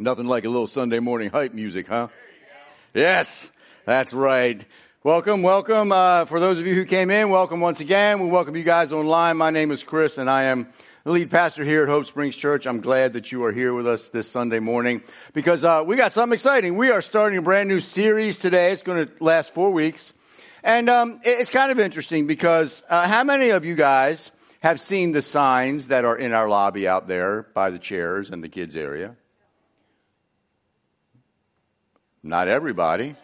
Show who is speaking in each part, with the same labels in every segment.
Speaker 1: Nothing like a little Sunday morning hype music, huh? Yes, that's right. Welcome, welcome. Uh, for those of you who came in, welcome once again. We welcome you guys online. My name is Chris, and I am the lead pastor here at Hope Springs Church. I'm glad that you are here with us this Sunday morning because uh, we got something exciting. We are starting a brand new series today. It's going to last four weeks, and um, it's kind of interesting because uh, how many of you guys have seen the signs that are in our lobby out there by the chairs and the kids area? Not everybody.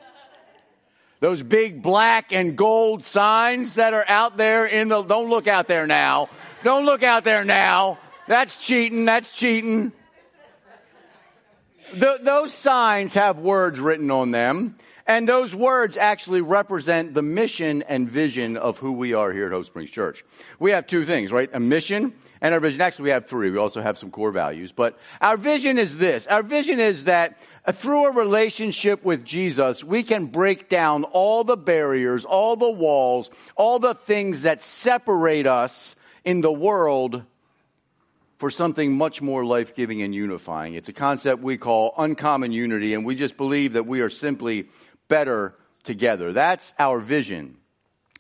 Speaker 1: Those big black and gold signs that are out there in the, don't look out there now. Don't look out there now. That's cheating. That's cheating. The, those signs have words written on them. And those words actually represent the mission and vision of who we are here at Hope Springs Church. We have two things, right? A mission and our vision. Actually, we have three. We also have some core values. But our vision is this. Our vision is that uh, through a relationship with Jesus, we can break down all the barriers, all the walls, all the things that separate us in the world for something much more life giving and unifying. It's a concept we call uncommon unity, and we just believe that we are simply better together. That's our vision.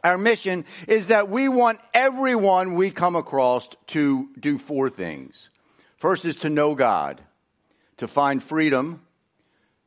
Speaker 1: Our mission is that we want everyone we come across to do four things. First is to know God, to find freedom,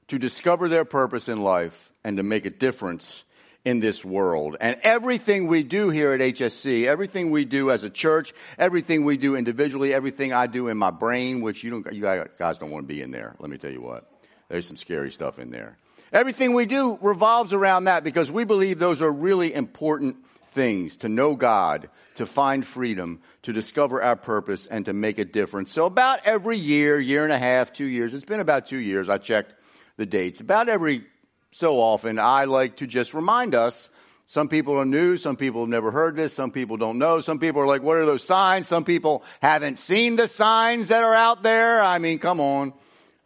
Speaker 1: to discover their purpose in life, and to make a difference in this world. And everything we do here at HSC, everything we do as a church, everything we do individually, everything I do in my brain, which you don't, you guys don't want to be in there. Let me tell you what. There's some scary stuff in there. Everything we do revolves around that because we believe those are really important things to know God, to find freedom, to discover our purpose, and to make a difference. So, about every year, year and a half, two years, it's been about two years, I checked the dates. About every so often, I like to just remind us. Some people are new, some people have never heard this, some people don't know, some people are like, what are those signs? Some people haven't seen the signs that are out there. I mean, come on.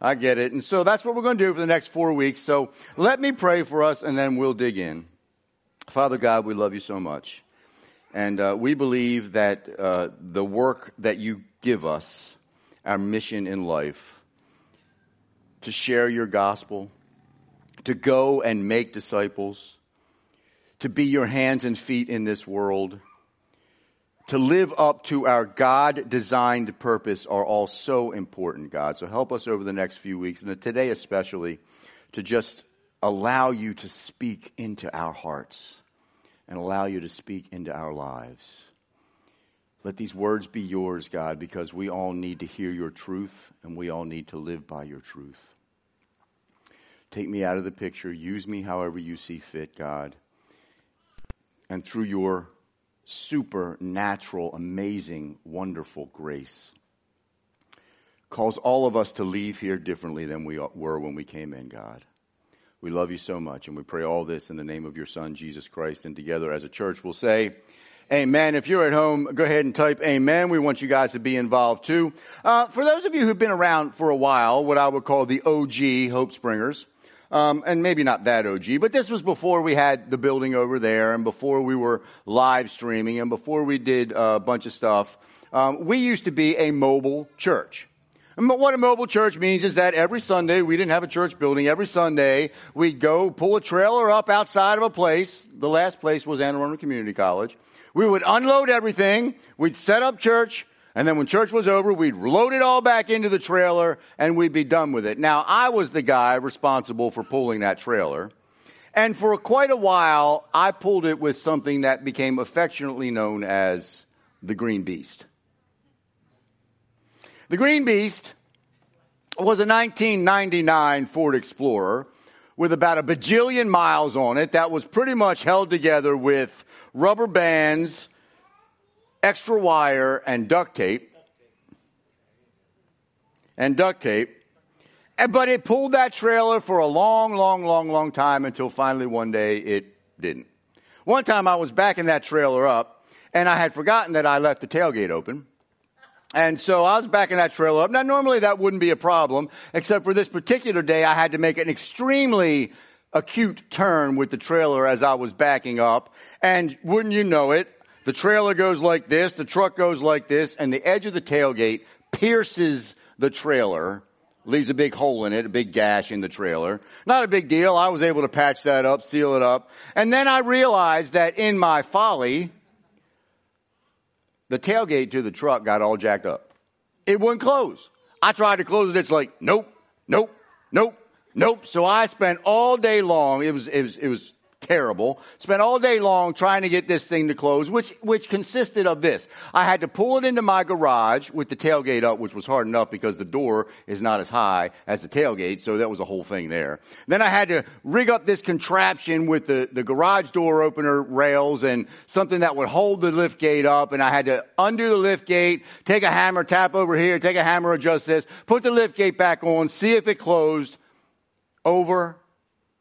Speaker 1: I get it. And so that's what we're going to do for the next four weeks. So let me pray for us and then we'll dig in. Father God, we love you so much. And uh, we believe that uh, the work that you give us, our mission in life, to share your gospel, to go and make disciples, to be your hands and feet in this world, to live up to our God designed purpose are all so important, God. So help us over the next few weeks, and today especially, to just allow you to speak into our hearts and allow you to speak into our lives. Let these words be yours, God, because we all need to hear your truth and we all need to live by your truth. Take me out of the picture. Use me however you see fit, God. And through your supernatural, amazing, wonderful grace. Calls all of us to leave here differently than we were when we came in, God. We love you so much, and we pray all this in the name of your Son, Jesus Christ. And together as a church, we'll say, Amen. If you're at home, go ahead and type Amen. We want you guys to be involved too. Uh, for those of you who've been around for a while, what I would call the OG Hope Springers, um, and maybe not that OG, but this was before we had the building over there and before we were live streaming and before we did a bunch of stuff. Um, we used to be a mobile church. And what a mobile church means is that every Sunday, we didn't have a church building. Every Sunday, we'd go pull a trailer up outside of a place. The last place was Anne Arundel Community College. We would unload everything. We'd set up church. And then when church was over, we'd load it all back into the trailer and we'd be done with it. Now, I was the guy responsible for pulling that trailer. And for quite a while, I pulled it with something that became affectionately known as the Green Beast. The Green Beast was a 1999 Ford Explorer with about a bajillion miles on it that was pretty much held together with rubber bands extra wire and duct tape. And duct tape. But it pulled that trailer for a long, long, long, long time until finally one day it didn't. One time I was backing that trailer up and I had forgotten that I left the tailgate open. And so I was backing that trailer up. Now normally that wouldn't be a problem, except for this particular day I had to make an extremely acute turn with the trailer as I was backing up. And wouldn't you know it, the trailer goes like this, the truck goes like this, and the edge of the tailgate pierces the trailer Leaves a big hole in it, a big gash in the trailer. Not a big deal. I was able to patch that up, seal it up. And then I realized that in my folly, the tailgate to the truck got all jacked up. It wouldn't close. I tried to close it. It's like, nope, nope, nope, nope. So I spent all day long. It was, it was, it was terrible. Spent all day long trying to get this thing to close, which, which consisted of this. I had to pull it into my garage with the tailgate up, which was hard enough because the door is not as high as the tailgate. So that was a whole thing there. Then I had to rig up this contraption with the, the garage door opener rails and something that would hold the lift gate up. And I had to undo the lift gate, take a hammer, tap over here, take a hammer, adjust this, put the lift gate back on, see if it closed over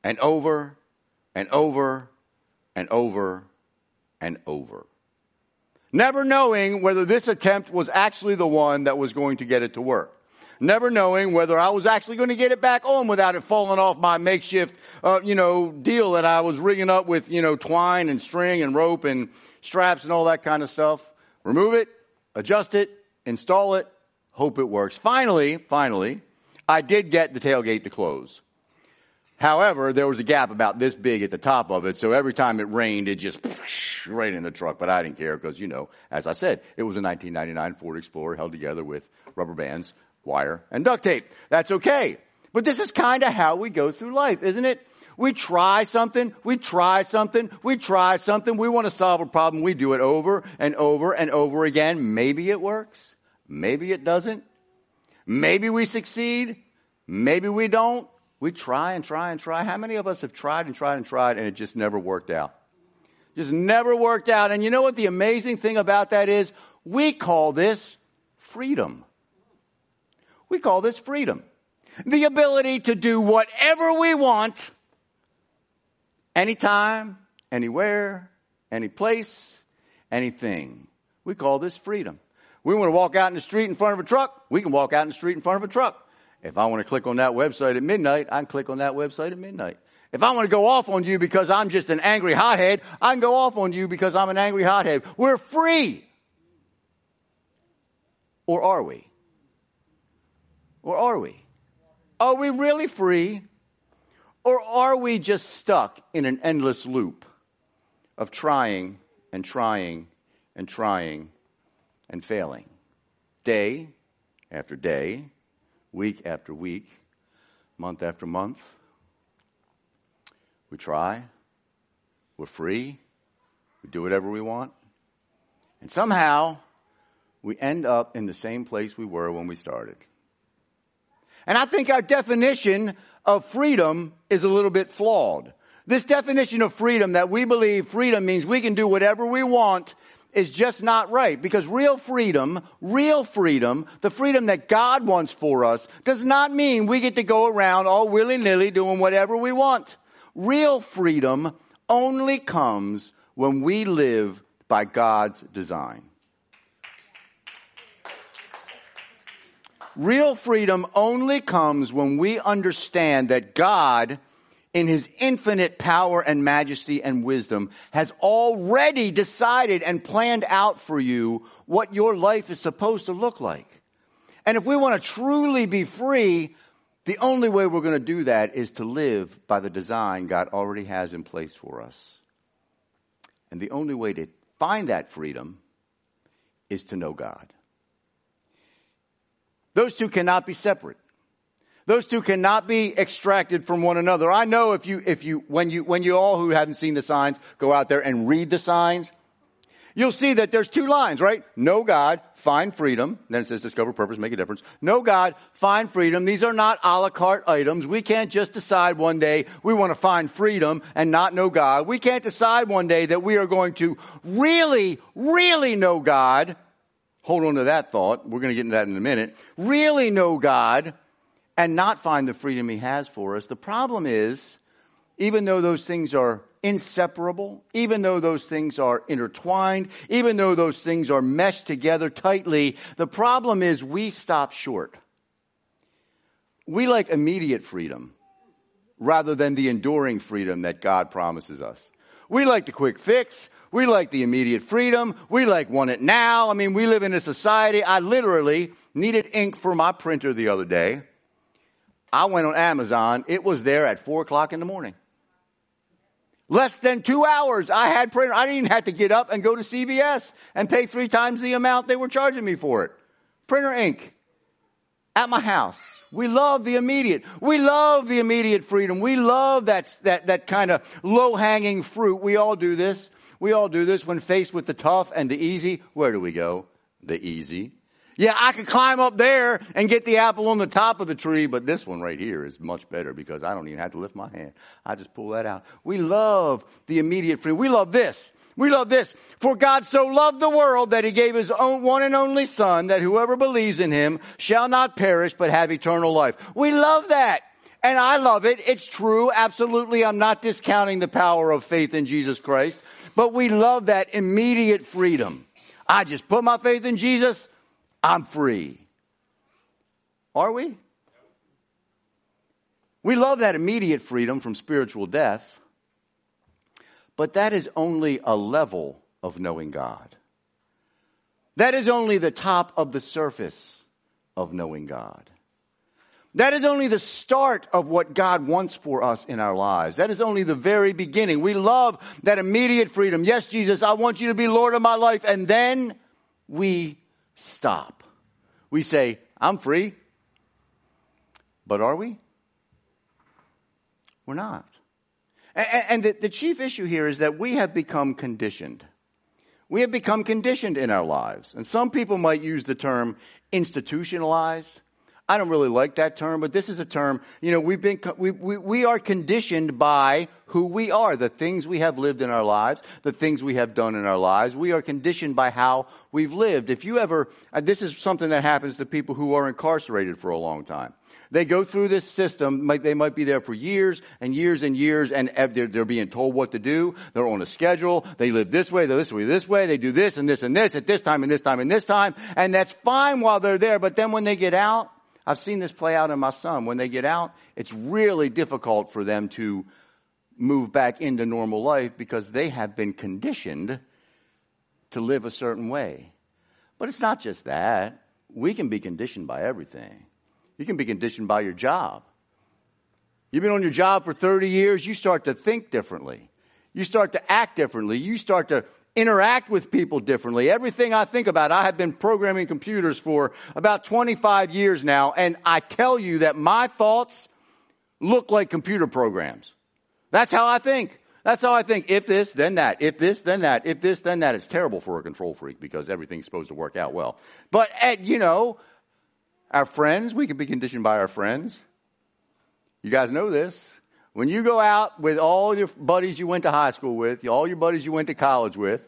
Speaker 1: and over and over and over and over. Never knowing whether this attempt was actually the one that was going to get it to work. Never knowing whether I was actually going to get it back on without it falling off my makeshift, uh, you know, deal that I was rigging up with, you know, twine and string and rope and straps and all that kind of stuff. Remove it, adjust it, install it, hope it works. Finally, finally, I did get the tailgate to close. However, there was a gap about this big at the top of it, so every time it rained, it just right in the truck. But I didn't care because, you know, as I said, it was a 1999 Ford Explorer held together with rubber bands, wire, and duct tape. That's okay. But this is kind of how we go through life, isn't it? We try something, we try something, we try something, we want to solve a problem, we do it over and over and over again. Maybe it works, maybe it doesn't. Maybe we succeed, maybe we don't. We try and try and try. How many of us have tried and tried and tried and it just never worked out? Just never worked out. And you know what the amazing thing about that is? We call this freedom. We call this freedom. The ability to do whatever we want, anytime, anywhere, any place, anything. We call this freedom. We want to walk out in the street in front of a truck, we can walk out in the street in front of a truck. If I want to click on that website at midnight, I can click on that website at midnight. If I want to go off on you because I'm just an angry hothead, I can go off on you because I'm an angry hothead. We're free. Or are we? Or are we? Are we really free? Or are we just stuck in an endless loop of trying and trying and trying and failing? Day after day week after week, month after month. We try, we're free, we do whatever we want, and somehow we end up in the same place we were when we started. And I think our definition of freedom is a little bit flawed. This definition of freedom that we believe freedom means we can do whatever we want is just not right because real freedom, real freedom, the freedom that God wants for us does not mean we get to go around all willy nilly doing whatever we want. Real freedom only comes when we live by God's design. Real freedom only comes when we understand that God in his infinite power and majesty and wisdom, has already decided and planned out for you what your life is supposed to look like. And if we want to truly be free, the only way we're going to do that is to live by the design God already has in place for us. And the only way to find that freedom is to know God. Those two cannot be separate. Those two cannot be extracted from one another. I know if you, if you, when you, when you all who haven't seen the signs go out there and read the signs, you'll see that there's two lines, right? Know God, find freedom. Then it says discover purpose, make a difference. Know God, find freedom. These are not a la carte items. We can't just decide one day we want to find freedom and not know God. We can't decide one day that we are going to really, really know God. Hold on to that thought. We're going to get into that in a minute. Really know God and not find the freedom He has for us. The problem is, even though those things are inseparable, even though those things are intertwined, even though those things are meshed together tightly, the problem is we stop short. We like immediate freedom rather than the enduring freedom that God promises us. We like the quick fix. We like the immediate freedom. We like want it now. I mean, we live in a society. I literally needed ink for my printer the other day I went on Amazon. It was there at four o'clock in the morning. Less than two hours. I had printer. I didn't even have to get up and go to CVS and pay three times the amount they were charging me for it. Printer ink at my house. We love the immediate. We love the immediate freedom. We love that, that, that kind of low hanging fruit. We all do this. We all do this when faced with the tough and the easy. Where do we go? The easy. Yeah, I could climb up there and get the apple on the top of the tree, but this one right here is much better because I don't even have to lift my hand. I just pull that out. We love the immediate freedom. We love this. We love this. For God so loved the world that he gave his own one and only son that whoever believes in him shall not perish but have eternal life. We love that. And I love it. It's true. Absolutely. I'm not discounting the power of faith in Jesus Christ, but we love that immediate freedom. I just put my faith in Jesus. I'm free. Are we? We love that immediate freedom from spiritual death. But that is only a level of knowing God. That is only the top of the surface of knowing God. That is only the start of what God wants for us in our lives. That is only the very beginning. We love that immediate freedom. Yes, Jesus, I want you to be Lord of my life. And then we stop. We say, I'm free. But are we? We're not. And, the, chief issue here is that we have become conditioned. We have become conditioned in our lives. And some people might use the term institutionalized. I don't really like that term, but this is a term, you know, we've been, we, we, we are conditioned by who we are, the things we have lived in our lives, the things we have done in our lives. We are conditioned by how we've lived. If you ever, uh, this is something that happens to people who are incarcerated for a long time. They go through this system. They might be there for years and years and years, and they're, they're being told what to do. They're on a schedule. They live this way, they this way, this way. They do this and this and this at this time and this time and this time. And that's fine while they're there. But then when they get out, I've seen this play out in my son. When they get out, it's really difficult for them to move back into normal life because they have been conditioned to live a certain way. But it's not just that. We can be conditioned by everything. You can be conditioned by your job. You've been on your job for 30 years, you start to think differently. You start to act differently. You start to interact with people differently. Everything I think about, I have been programming computers for about 25 years now, and I tell you that my thoughts look like computer programs. That's how I think. That's how I think. If this, then that. If this, then that. If this, then that. It's terrible for a control freak because everything's supposed to work out well. But, at, you know, our friends, we can be conditioned by our friends. You guys know this. When you go out with all your buddies you went to high school with, all your buddies you went to college with,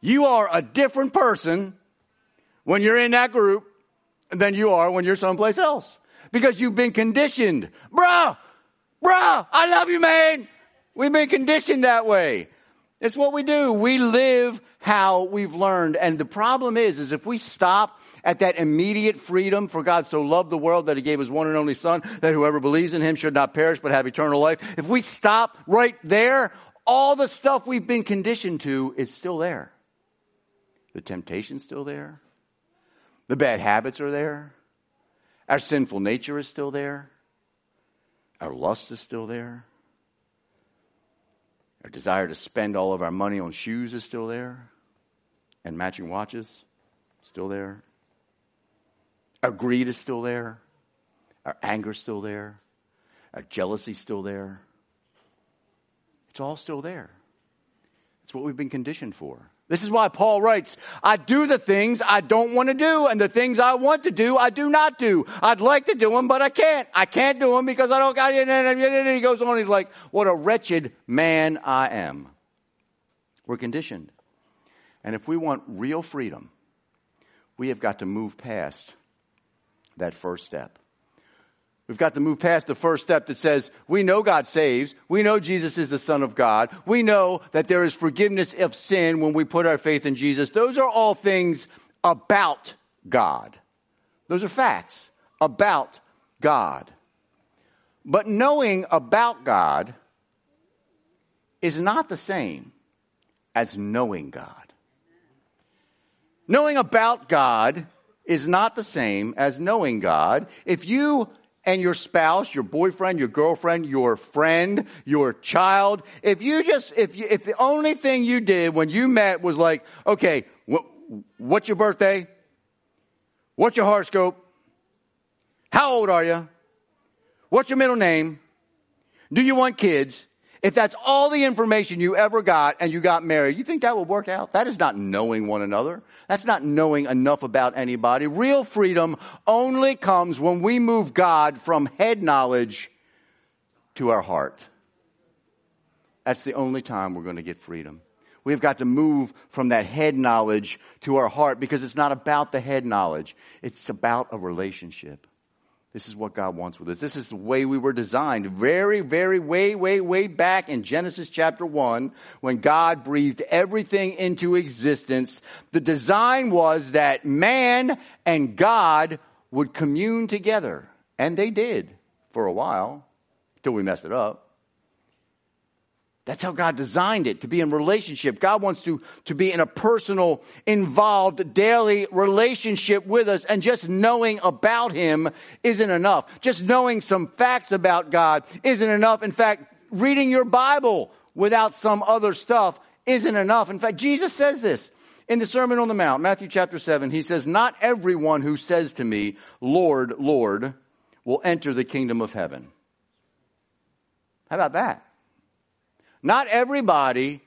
Speaker 1: you are a different person when you're in that group than you are when you're someplace else. Because you've been conditioned. Bruh, bruh, I love you, man. We've been conditioned that way. It's what we do. We live how we've learned. And the problem is, is if we stop at that immediate freedom for God so loved the world that he gave his one and only son that whoever believes in him should not perish but have eternal life. If we stop right there, all the stuff we've been conditioned to is still there. The temptation's still there. The bad habits are there. Our sinful nature is still there. Our lust is still there. Our desire to spend all of our money on shoes is still there. And matching watches, still there. Our greed is still there. Our anger is still there. Our jealousy is still there. It's all still there. It's what we've been conditioned for. This is why Paul writes, I do the things I don't want to do, and the things I want to do, I do not do. I'd like to do them, but I can't. I can't do them because I don't got it. And he goes on, he's like, what a wretched man I am. We're conditioned. And if we want real freedom, we have got to move past that first step. We've got to move past the first step that says we know God saves. We know Jesus is the Son of God. We know that there is forgiveness of sin when we put our faith in Jesus. Those are all things about God. Those are facts about God. But knowing about God is not the same as knowing God. Knowing about God is not the same as knowing God. If you and your spouse, your boyfriend, your girlfriend, your friend, your child, if you just, if you, if the only thing you did when you met was like, okay, wh- what's your birthday? What's your horoscope? How old are you? What's your middle name? Do you want kids? If that's all the information you ever got and you got married, you think that will work out? That is not knowing one another. That's not knowing enough about anybody. Real freedom only comes when we move God from head knowledge to our heart. That's the only time we're going to get freedom. We've got to move from that head knowledge to our heart because it's not about the head knowledge. It's about a relationship. This is what God wants with us. This is the way we were designed. Very, very, way, way, way back in Genesis chapter 1, when God breathed everything into existence, the design was that man and God would commune together. And they did for a while, until we messed it up. That's how God designed it to be in relationship. God wants to, to be in a personal, involved, daily relationship with us. And just knowing about Him isn't enough. Just knowing some facts about God isn't enough. In fact, reading your Bible without some other stuff isn't enough. In fact, Jesus says this in the Sermon on the Mount, Matthew chapter 7. He says, Not everyone who says to me, Lord, Lord, will enter the kingdom of heaven. How about that? Not everybody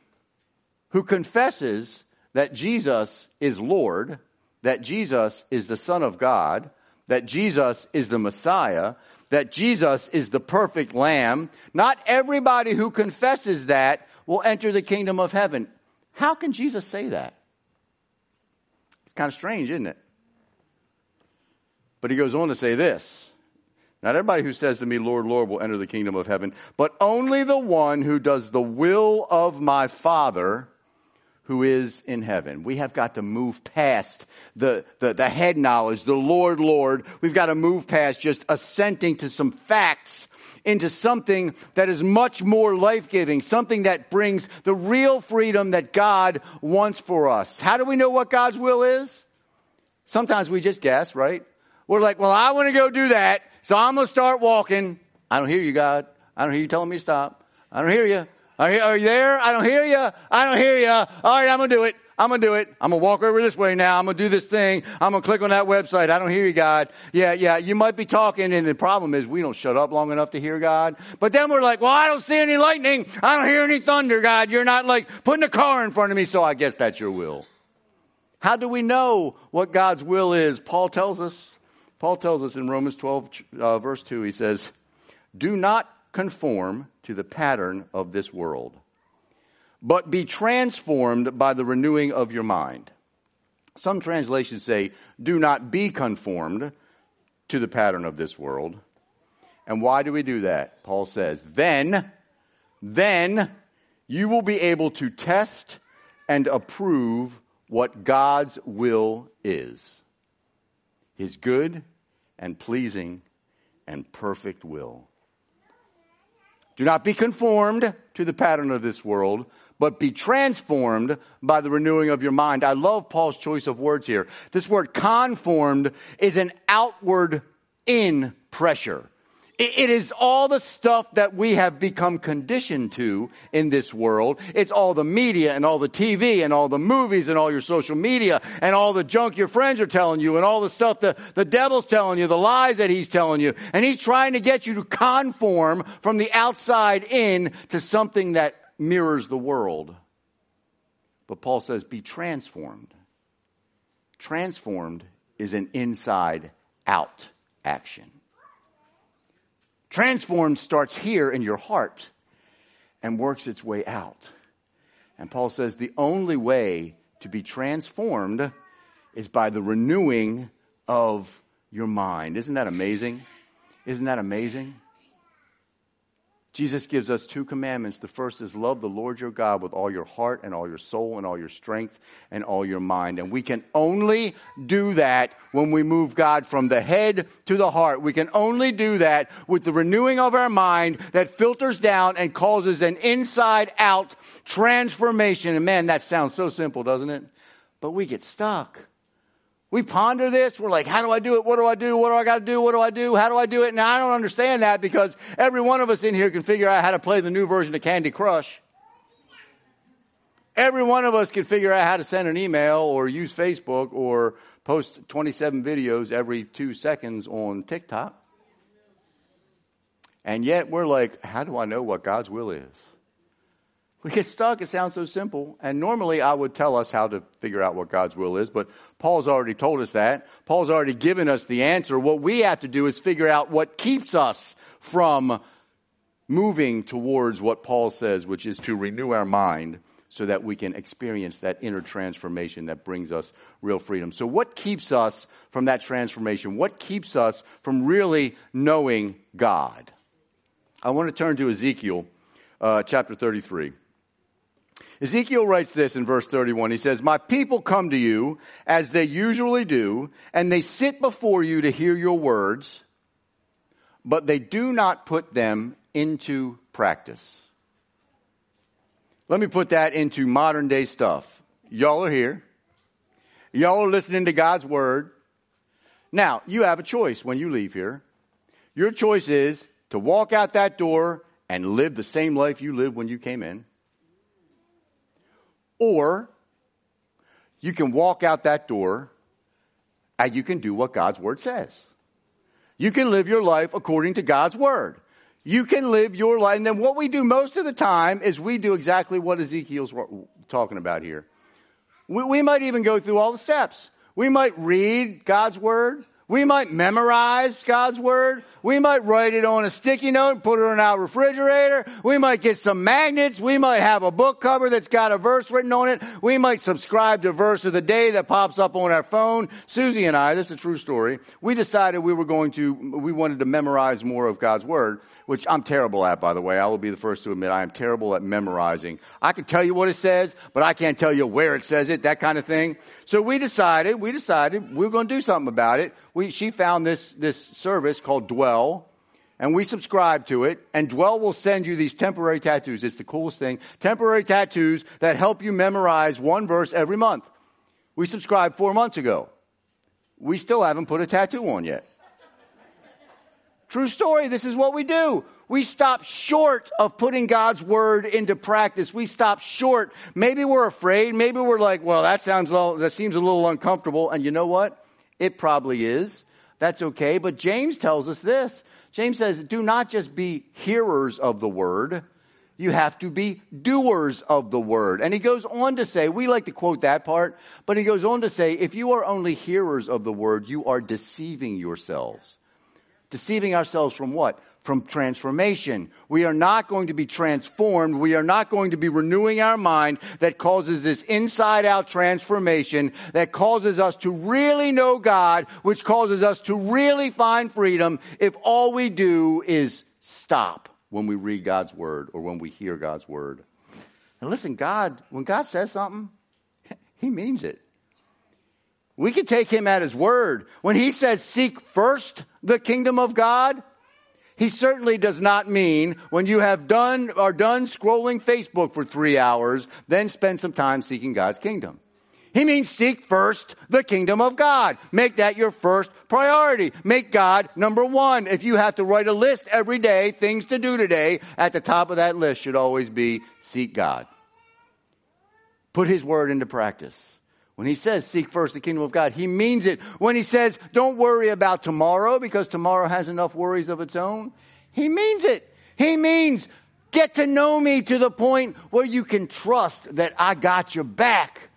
Speaker 1: who confesses that Jesus is Lord, that Jesus is the Son of God, that Jesus is the Messiah, that Jesus is the perfect Lamb, not everybody who confesses that will enter the kingdom of heaven. How can Jesus say that? It's kind of strange, isn't it? But he goes on to say this not everybody who says to me, Lord, Lord, will enter the kingdom of heaven, but only the one who does the will of my Father who is in heaven. We have got to move past the, the, the head knowledge, the Lord, Lord. We've got to move past just assenting to some facts into something that is much more life giving, something that brings the real freedom that God wants for us. How do we know what God's will is? Sometimes we just guess, right? We're like, well, I want to go do that. So I'm going to start walking. I don't hear you, God. I don't hear you telling me to stop. I don't hear you. Are you, there? I don't hear you. I don't hear you. All right, I'm going to do it. I'm going to do it. I'm going to walk over this way now. I'm going to do this thing. I'm going to click on that website. I don't hear you, God. Yeah, yeah. You might be talking, and the problem is we don't shut up long enough to hear God. But then we're like, well, I don't see any lightning. I don't hear any thunder, God. You're not like putting a car in front of me, so I guess that's your will. How do we know what God's will is? Paul tells us Paul tells us in Romans 12, uh, verse 2, he says, Do not conform to the pattern of this world, but be transformed by the renewing of your mind. Some translations say, Do not be conformed to the pattern of this world. And why do we do that? Paul says, Then, then you will be able to test and approve what God's will is his good and pleasing and perfect will. Do not be conformed to the pattern of this world, but be transformed by the renewing of your mind. I love Paul's choice of words here. This word conformed is an outward in pressure. It is all the stuff that we have become conditioned to in this world. It's all the media and all the TV and all the movies and all your social media and all the junk your friends are telling you and all the stuff the, the devil's telling you, the lies that he's telling you. And he's trying to get you to conform from the outside in to something that mirrors the world. But Paul says, be transformed. Transformed is an inside out action. Transformed starts here in your heart and works its way out. And Paul says the only way to be transformed is by the renewing of your mind. Isn't that amazing? Isn't that amazing? Jesus gives us two commandments. The first is love the Lord your God with all your heart and all your soul and all your strength and all your mind. And we can only do that when we move God from the head to the heart. We can only do that with the renewing of our mind that filters down and causes an inside out transformation. And man, that sounds so simple, doesn't it? But we get stuck. We ponder this. We're like, how do I do it? What do I do? What do I got to do? What do I do? How do I do it? Now, I don't understand that because every one of us in here can figure out how to play the new version of Candy Crush. Every one of us can figure out how to send an email or use Facebook or post 27 videos every two seconds on TikTok. And yet we're like, how do I know what God's will is? We get stuck. It sounds so simple. And normally I would tell us how to figure out what God's will is, but Paul's already told us that. Paul's already given us the answer. What we have to do is figure out what keeps us from moving towards what Paul says, which is to renew our mind so that we can experience that inner transformation that brings us real freedom. So what keeps us from that transformation? What keeps us from really knowing God? I want to turn to Ezekiel uh, chapter 33. Ezekiel writes this in verse 31. He says, My people come to you as they usually do, and they sit before you to hear your words, but they do not put them into practice. Let me put that into modern day stuff. Y'all are here. Y'all are listening to God's word. Now, you have a choice when you leave here. Your choice is to walk out that door and live the same life you lived when you came in. Or you can walk out that door and you can do what God's word says. You can live your life according to God's word. You can live your life. And then what we do most of the time is we do exactly what Ezekiel's talking about here. We, we might even go through all the steps. We might read God's word. We might memorize God's word. We might write it on a sticky note and put it in our refrigerator. We might get some magnets. We might have a book cover that's got a verse written on it. We might subscribe to verse of the day that pops up on our phone. Susie and I, this is a true story. We decided we were going to, we wanted to memorize more of God's word, which I'm terrible at, by the way. I will be the first to admit I am terrible at memorizing. I can tell you what it says, but I can't tell you where it says it, that kind of thing. So we decided, we decided we were going to do something about it we, she found this, this service called Dwell, and we subscribe to it. And Dwell will send you these temporary tattoos. It's the coolest thing. Temporary tattoos that help you memorize one verse every month. We subscribed four months ago. We still haven't put a tattoo on yet. True story. This is what we do. We stop short of putting God's word into practice. We stop short. Maybe we're afraid. Maybe we're like, well, that sounds, little, that seems a little uncomfortable. And you know what? It probably is. That's okay. But James tells us this. James says, do not just be hearers of the word. You have to be doers of the word. And he goes on to say, we like to quote that part, but he goes on to say, if you are only hearers of the word, you are deceiving yourselves. Deceiving ourselves from what? From transformation. We are not going to be transformed. We are not going to be renewing our mind that causes this inside out transformation that causes us to really know God, which causes us to really find freedom if all we do is stop when we read God's word or when we hear God's word. And listen, God, when God says something, He means it. We can take him at his word. When he says seek first the kingdom of God, he certainly does not mean when you have done are done scrolling Facebook for three hours, then spend some time seeking God's kingdom. He means seek first the kingdom of God. Make that your first priority. Make God number one. If you have to write a list every day, things to do today, at the top of that list should always be seek God. Put His word into practice. When he says seek first the kingdom of God, he means it. When he says don't worry about tomorrow because tomorrow has enough worries of its own, he means it. He means get to know me to the point where you can trust that I got your back.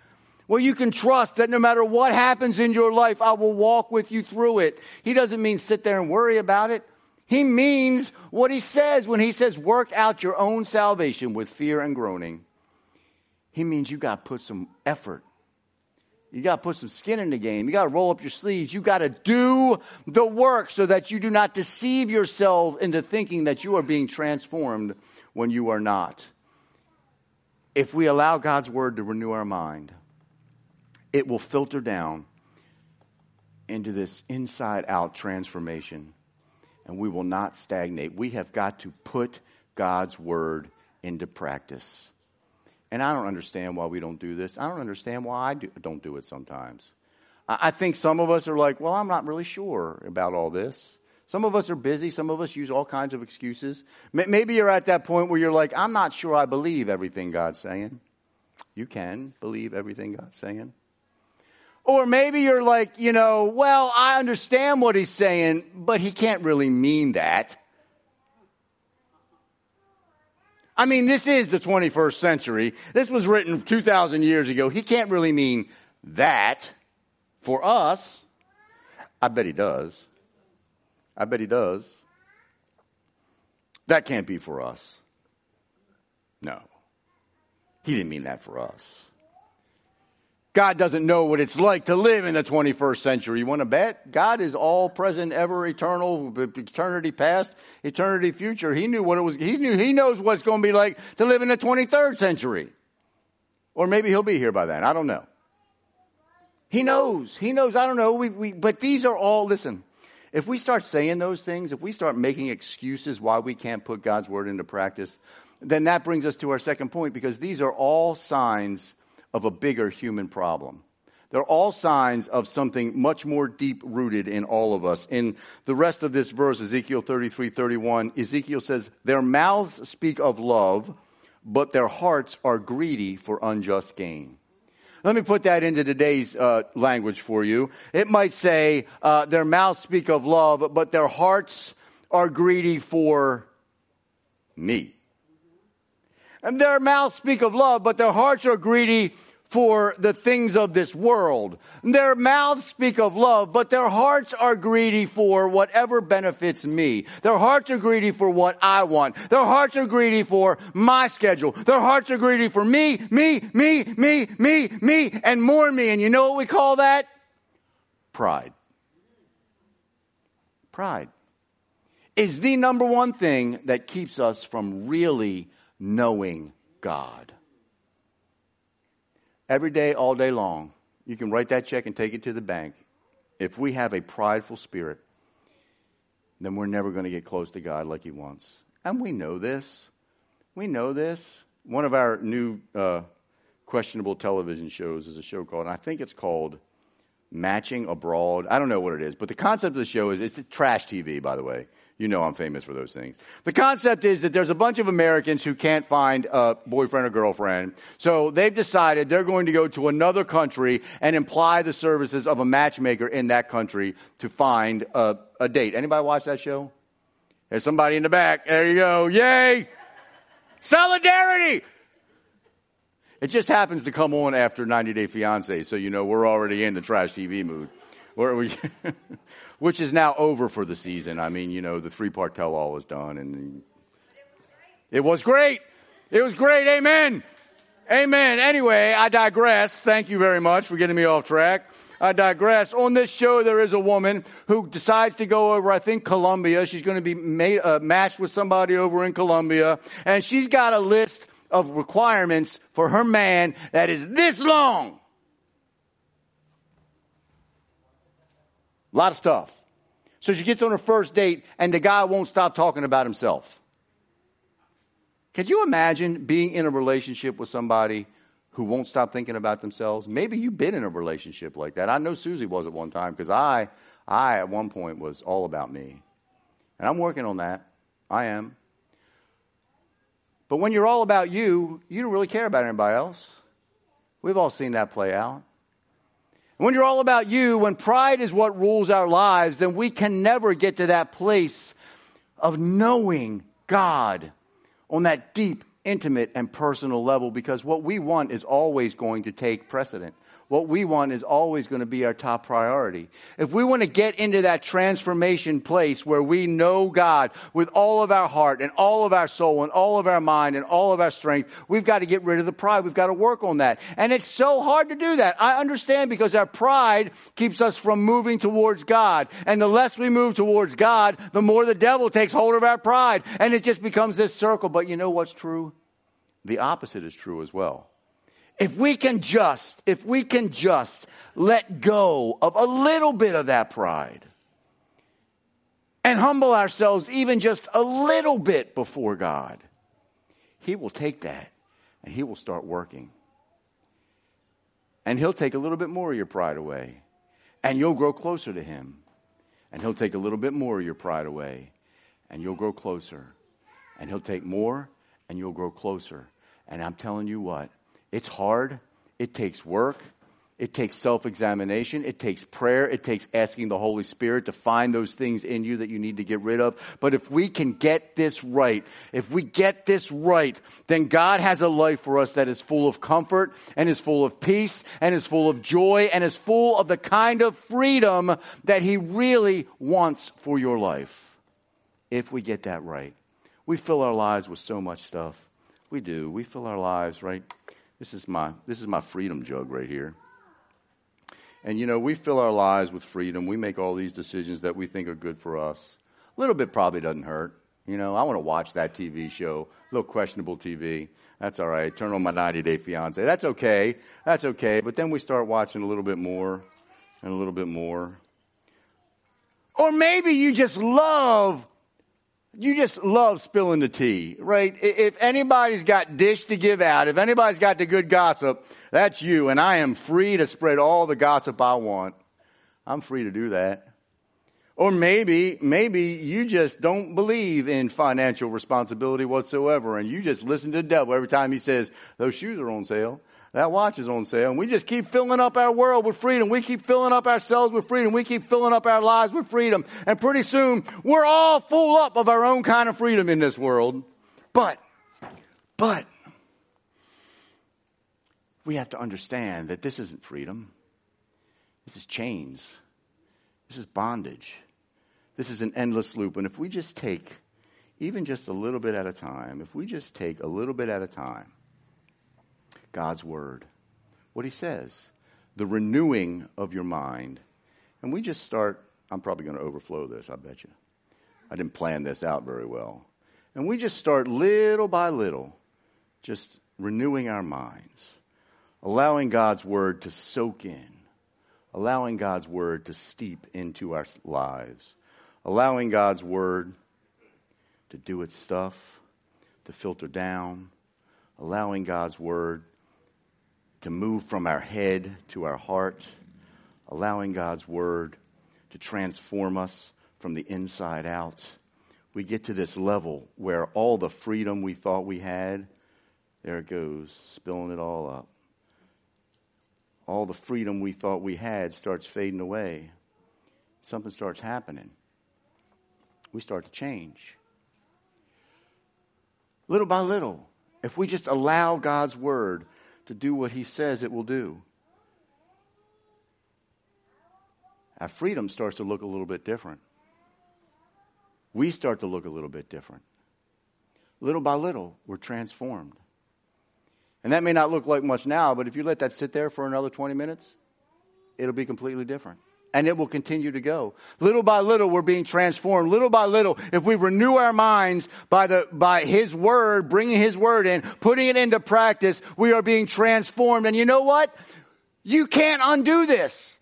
Speaker 1: Where you can trust that no matter what happens in your life, I will walk with you through it. He doesn't mean sit there and worry about it. He means what he says when he says work out your own salvation with fear and groaning. He means you got to put some effort you got to put some skin in the game. You got to roll up your sleeves. You got to do the work so that you do not deceive yourself into thinking that you are being transformed when you are not. If we allow God's word to renew our mind, it will filter down into this inside out transformation and we will not stagnate. We have got to put God's word into practice. And I don't understand why we don't do this. I don't understand why I do, don't do it sometimes. I think some of us are like, well, I'm not really sure about all this. Some of us are busy. Some of us use all kinds of excuses. Maybe you're at that point where you're like, I'm not sure I believe everything God's saying. You can believe everything God's saying. Or maybe you're like, you know, well, I understand what he's saying, but he can't really mean that. I mean, this is the 21st century. This was written 2,000 years ago. He can't really mean that for us. I bet he does. I bet he does. That can't be for us. No. He didn't mean that for us. God doesn't know what it's like to live in the 21st century. You want to bet? God is all present, ever eternal, eternity past, eternity future. He knew what it was. He knew, he knows what it's going to be like to live in the 23rd century. Or maybe he'll be here by then. I don't know. He knows. He knows. I don't know. We, we, but these are all, listen, if we start saying those things, if we start making excuses why we can't put God's word into practice, then that brings us to our second point because these are all signs of a bigger human problem. They're all signs of something much more deep rooted in all of us. In the rest of this verse, Ezekiel 33 31, Ezekiel says, Their mouths speak of love, but their hearts are greedy for unjust gain. Let me put that into today's uh, language for you. It might say, uh, Their mouths speak of love, but their hearts are greedy for me. And their mouths speak of love, but their hearts are greedy for the things of this world. Their mouths speak of love, but their hearts are greedy for whatever benefits me. Their hearts are greedy for what I want. Their hearts are greedy for my schedule. Their hearts are greedy for me, me, me, me, me, me, and more me. And you know what we call that? Pride. Pride is the number one thing that keeps us from really knowing God every day, all day long. You can write that check and take it to the bank. If we have a prideful spirit, then we're never going to get close to God like He wants. And we know this. We know this. One of our new uh, questionable television shows is a show called, I think it's called Matching Abroad. I don't know what it is, but the concept of the show is it's trash TV, by the way. You know I'm famous for those things. The concept is that there's a bunch of Americans who can't find a boyfriend or girlfriend. So they've decided they're going to go to another country and imply the services of a matchmaker in that country to find a, a date. Anybody watch that show? There's somebody in the back. There you go. Yay! Solidarity! It just happens to come on after 90 Day Fiance, so you know we're already in the trash TV mood. Where we which is now over for the season. I mean, you know, the three part tell all is done and it was great. It was great. Amen. Amen. Anyway, I digress. Thank you very much for getting me off track. I digress. On this show, there is a woman who decides to go over, I think, Colombia. She's going to be made, uh, matched with somebody over in Colombia. And she's got a list of requirements for her man that is this long. A lot of stuff. So she gets on her first date and the guy won't stop talking about himself. Could you imagine being in a relationship with somebody who won't stop thinking about themselves? Maybe you've been in a relationship like that. I know Susie was at one time because I, I at one point was all about me. And I'm working on that. I am. But when you're all about you, you don't really care about anybody else. We've all seen that play out. When you're all about you, when pride is what rules our lives, then we can never get to that place of knowing God on that deep, intimate, and personal level because what we want is always going to take precedent what we want is always going to be our top priority. If we want to get into that transformation place where we know God with all of our heart and all of our soul and all of our mind and all of our strength, we've got to get rid of the pride. We've got to work on that. And it's so hard to do that. I understand because our pride keeps us from moving towards God. And the less we move towards God, the more the devil takes hold of our pride. And it just becomes this circle. But you know what's true? The opposite is true as well. If we can just, if we can just let go of a little bit of that pride and humble ourselves even just a little bit before God, He will take that and He will start working. And He'll take a little bit more of your pride away. and you'll grow closer to Him. And He'll take a little bit more of your pride away, and you'll grow closer. And He'll take more, and you'll grow closer. And I'm telling you what, it's hard, it takes work, it takes self examination. It takes prayer. It takes asking the Holy Spirit to find those things in you that you need to get rid of. But if we can get this right, if we get this right, then God has a life for us that is full of comfort and is full of peace and is full of joy and is full of the kind of freedom that He really wants for your life. If we get that right, we fill our lives with so much stuff. We do. We fill our lives, right? This is my, this is my freedom jug right here. And you know, we fill our lives with freedom. We make all these decisions that we think are good for us. A little bit probably doesn't hurt. You know, I want to watch that TV show, a little questionable TV. That's all right. Turn on my 90 Day Fiance. That's okay. That's okay. But then we start watching a little bit more and a little bit more. Or maybe you just love you just love spilling the tea, right? If anybody's got dish to give out, if anybody's got the good gossip, that's you. And I am free to spread all the gossip I want. I'm free to do that. Or maybe, maybe you just don't believe in financial responsibility whatsoever and you just listen to the devil every time he says, those shoes are on sale. That watch is on sale. And we just keep filling up our world with freedom. We keep filling up ourselves with freedom. We keep filling up our lives with freedom. And pretty soon, we're all full up of our own kind of freedom in this world. But, but, we have to understand that this isn't freedom. This is chains. This is bondage. This is an endless loop. And if we just take, even just a little bit at a time, if we just take a little bit at a time, God's Word. What He says, the renewing of your mind. And we just start, I'm probably going to overflow this, I bet you. I didn't plan this out very well. And we just start little by little, just renewing our minds, allowing God's Word to soak in, allowing God's Word to steep into our lives, allowing God's Word to do its stuff, to filter down, allowing God's Word to move from our head to our heart, allowing God's Word to transform us from the inside out. We get to this level where all the freedom we thought we had, there it goes, spilling it all up. All the freedom we thought we had starts fading away. Something starts happening. We start to change. Little by little, if we just allow God's Word to do what he says it will do. Our freedom starts to look a little bit different. We start to look a little bit different. Little by little, we're transformed. And that may not look like much now, but if you let that sit there for another 20 minutes, it'll be completely different and it will continue to go. Little by little, we're being transformed. Little by little, if we renew our minds by the, by His Word, bringing His Word in, putting it into practice, we are being transformed. And you know what? You can't undo this.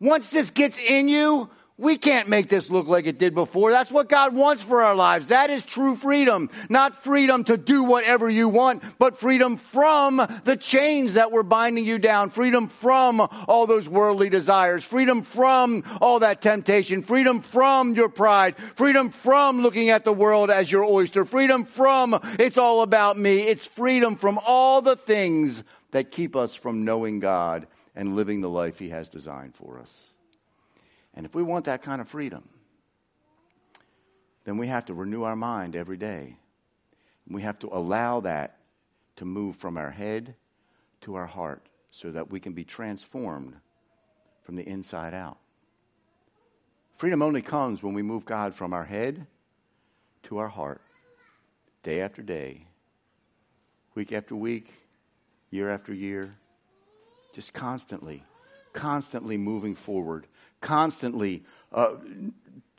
Speaker 1: Once this gets in you, we can't make this look like it did before. That's what God wants for our lives. That is true freedom. Not freedom to do whatever you want, but freedom from the chains that were binding you down. Freedom from all those worldly desires. Freedom from all that temptation. Freedom from your pride. Freedom from looking at the world as your oyster. Freedom from it's all about me. It's freedom from all the things that keep us from knowing God and living the life He has designed for us. And if we want that kind of freedom, then we have to renew our mind every day. We have to allow that to move from our head to our heart so that we can be transformed from the inside out. Freedom only comes when we move God from our head to our heart, day after day, week after week, year after year, just constantly, constantly moving forward constantly uh,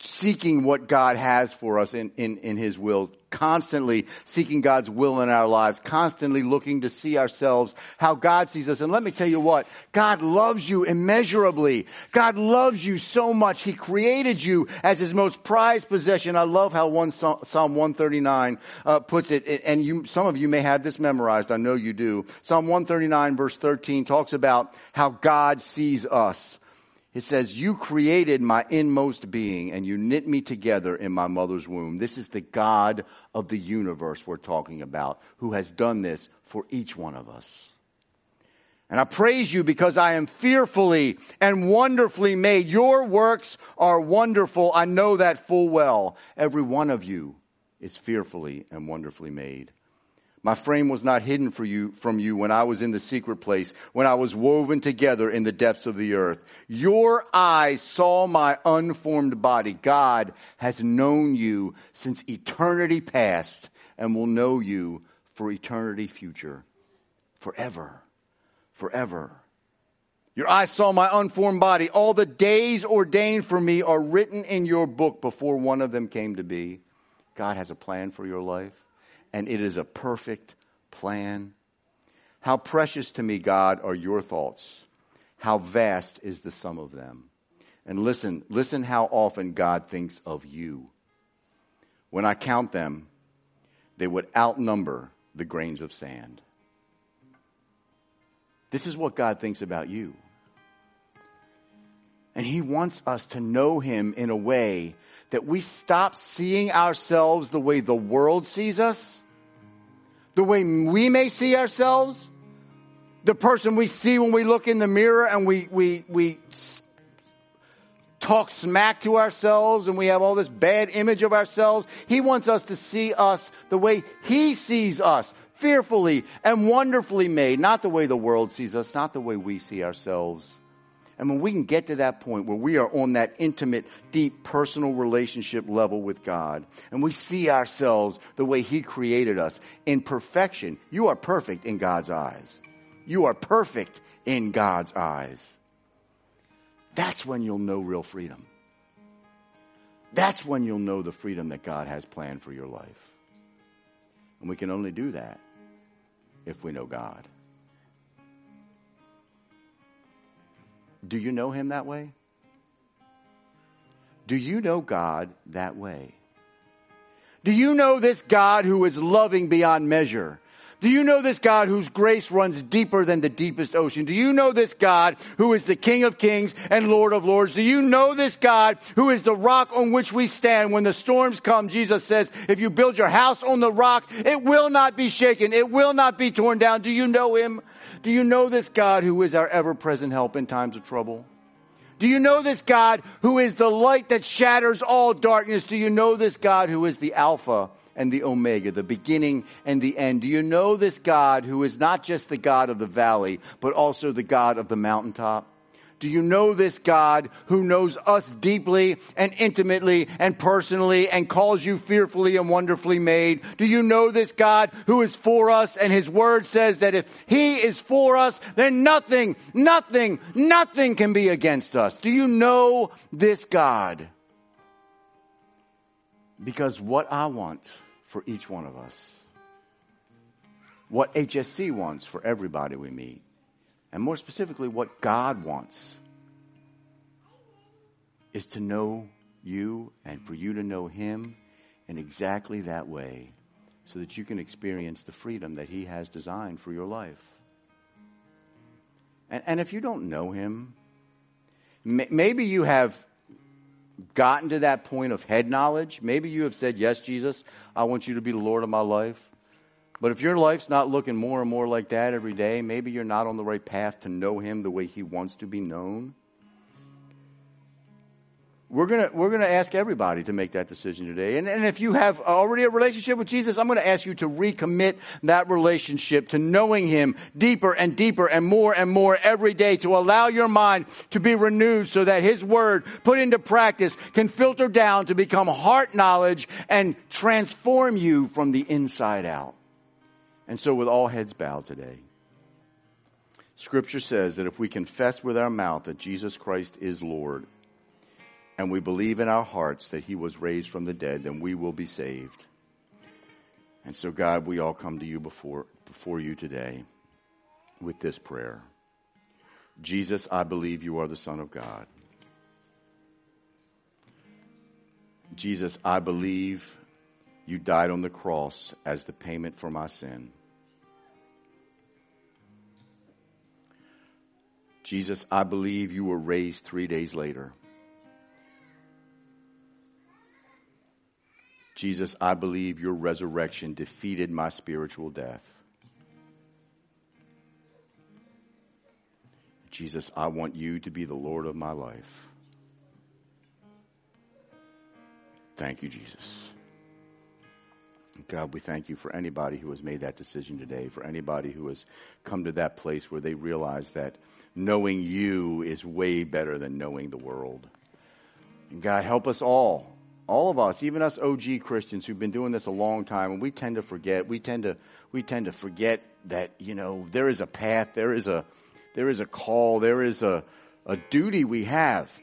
Speaker 1: seeking what God has for us in, in, in His will, constantly seeking God's will in our lives, constantly looking to see ourselves how God sees us. And let me tell you what, God loves you immeasurably. God loves you so much. He created you as His most prized possession. I love how one Psalm 139 uh, puts it, and you, some of you may have this memorized. I know you do. Psalm 139 verse 13 talks about how God sees us. It says, You created my inmost being and you knit me together in my mother's womb. This is the God of the universe we're talking about who has done this for each one of us. And I praise you because I am fearfully and wonderfully made. Your works are wonderful. I know that full well. Every one of you is fearfully and wonderfully made. My frame was not hidden for you, from you when I was in the secret place, when I was woven together in the depths of the earth. Your eyes saw my unformed body. God has known you since eternity past and will know you for eternity future. Forever. Forever. Your eyes saw my unformed body. All the days ordained for me are written in your book before one of them came to be. God has a plan for your life and it is a perfect plan. How precious to me, God, are your thoughts. How vast is the sum of them. And listen, listen how often God thinks of you. When I count them, they would outnumber the grains of sand. This is what God thinks about you. And He wants us to know Him in a way that we stop seeing ourselves the way the world sees us the way we may see ourselves, the person we see when we look in the mirror and we, we, we talk smack to ourselves and we have all this bad image of ourselves. He wants us to see us the way He sees us, fearfully and wonderfully made, not the way the world sees us, not the way we see ourselves. And when we can get to that point where we are on that intimate, deep, personal relationship level with God, and we see ourselves the way He created us in perfection, you are perfect in God's eyes. You are perfect in God's eyes. That's when you'll know real freedom. That's when you'll know the freedom that God has planned for your life. And we can only do that if we know God. Do you know him that way? Do you know God that way? Do you know this God who is loving beyond measure? Do you know this God whose grace runs deeper than the deepest ocean? Do you know this God who is the King of kings and Lord of lords? Do you know this God who is the rock on which we stand when the storms come? Jesus says, if you build your house on the rock, it will not be shaken. It will not be torn down. Do you know him? Do you know this God who is our ever present help in times of trouble? Do you know this God who is the light that shatters all darkness? Do you know this God who is the Alpha and the Omega, the beginning and the end? Do you know this God who is not just the God of the valley, but also the God of the mountaintop? Do you know this God who knows us deeply and intimately and personally and calls you fearfully and wonderfully made? Do you know this God who is for us and his word says that if he is for us, then nothing, nothing, nothing can be against us? Do you know this God? Because what I want for each one of us, what HSC wants for everybody we meet, and more specifically, what God wants is to know you and for you to know Him in exactly that way so that you can experience the freedom that He has designed for your life. And, and if you don't know Him, maybe you have gotten to that point of head knowledge. Maybe you have said, Yes, Jesus, I want you to be the Lord of my life. But if your life's not looking more and more like that every day, maybe you're not on the right path to know Him the way He wants to be known. We're gonna we're gonna ask everybody to make that decision today. And, and if you have already a relationship with Jesus, I'm gonna ask you to recommit that relationship to knowing Him deeper and deeper and more and more every day to allow your mind to be renewed so that His Word put into practice can filter down to become heart knowledge and transform you from the inside out. And so, with all heads bowed today, Scripture says that if we confess with our mouth that Jesus Christ is Lord, and we believe in our hearts that he was raised from the dead, then we will be saved. And so, God, we all come to you before, before you today with this prayer Jesus, I believe you are the Son of God. Jesus, I believe you died on the cross as the payment for my sin. Jesus, I believe you were raised three days later. Jesus, I believe your resurrection defeated my spiritual death. Jesus, I want you to be the Lord of my life. Thank you, Jesus. God, we thank you for anybody who has made that decision today, for anybody who has come to that place where they realize that knowing you is way better than knowing the world. And God, help us all, all of us, even us OG Christians who've been doing this a long time, and we tend to forget, we tend to, we tend to forget that, you know, there is a path, there is a, there is a call, there is a, a duty we have.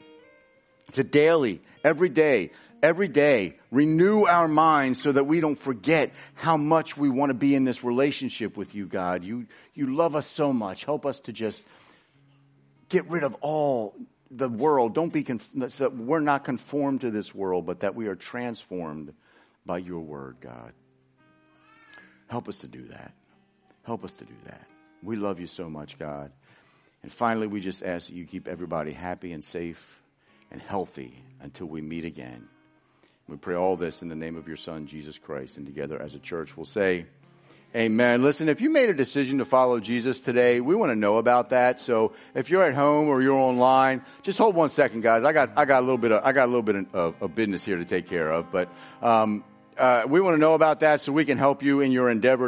Speaker 1: It's a daily, every day, every day, renew our minds so that we don't forget how much we want to be in this relationship with you, God. You, you love us so much. Help us to just get rid of all the world. Don't be, conf- that we're not conformed to this world, but that we are transformed by your word, God. Help us to do that. Help us to do that. We love you so much, God. And finally, we just ask that you keep everybody happy and safe and healthy until we meet again. We pray all this in the name of your Son, Jesus Christ. And together as a church, we'll say, Amen. Listen, if you made a decision to follow Jesus today, we want to know about that. So if you're at home or you're online, just hold one second, guys. I got, I got a little bit of, I got a little bit of, of business here to take care of, but, um, uh, we want to know about that so we can help you in your endeavor to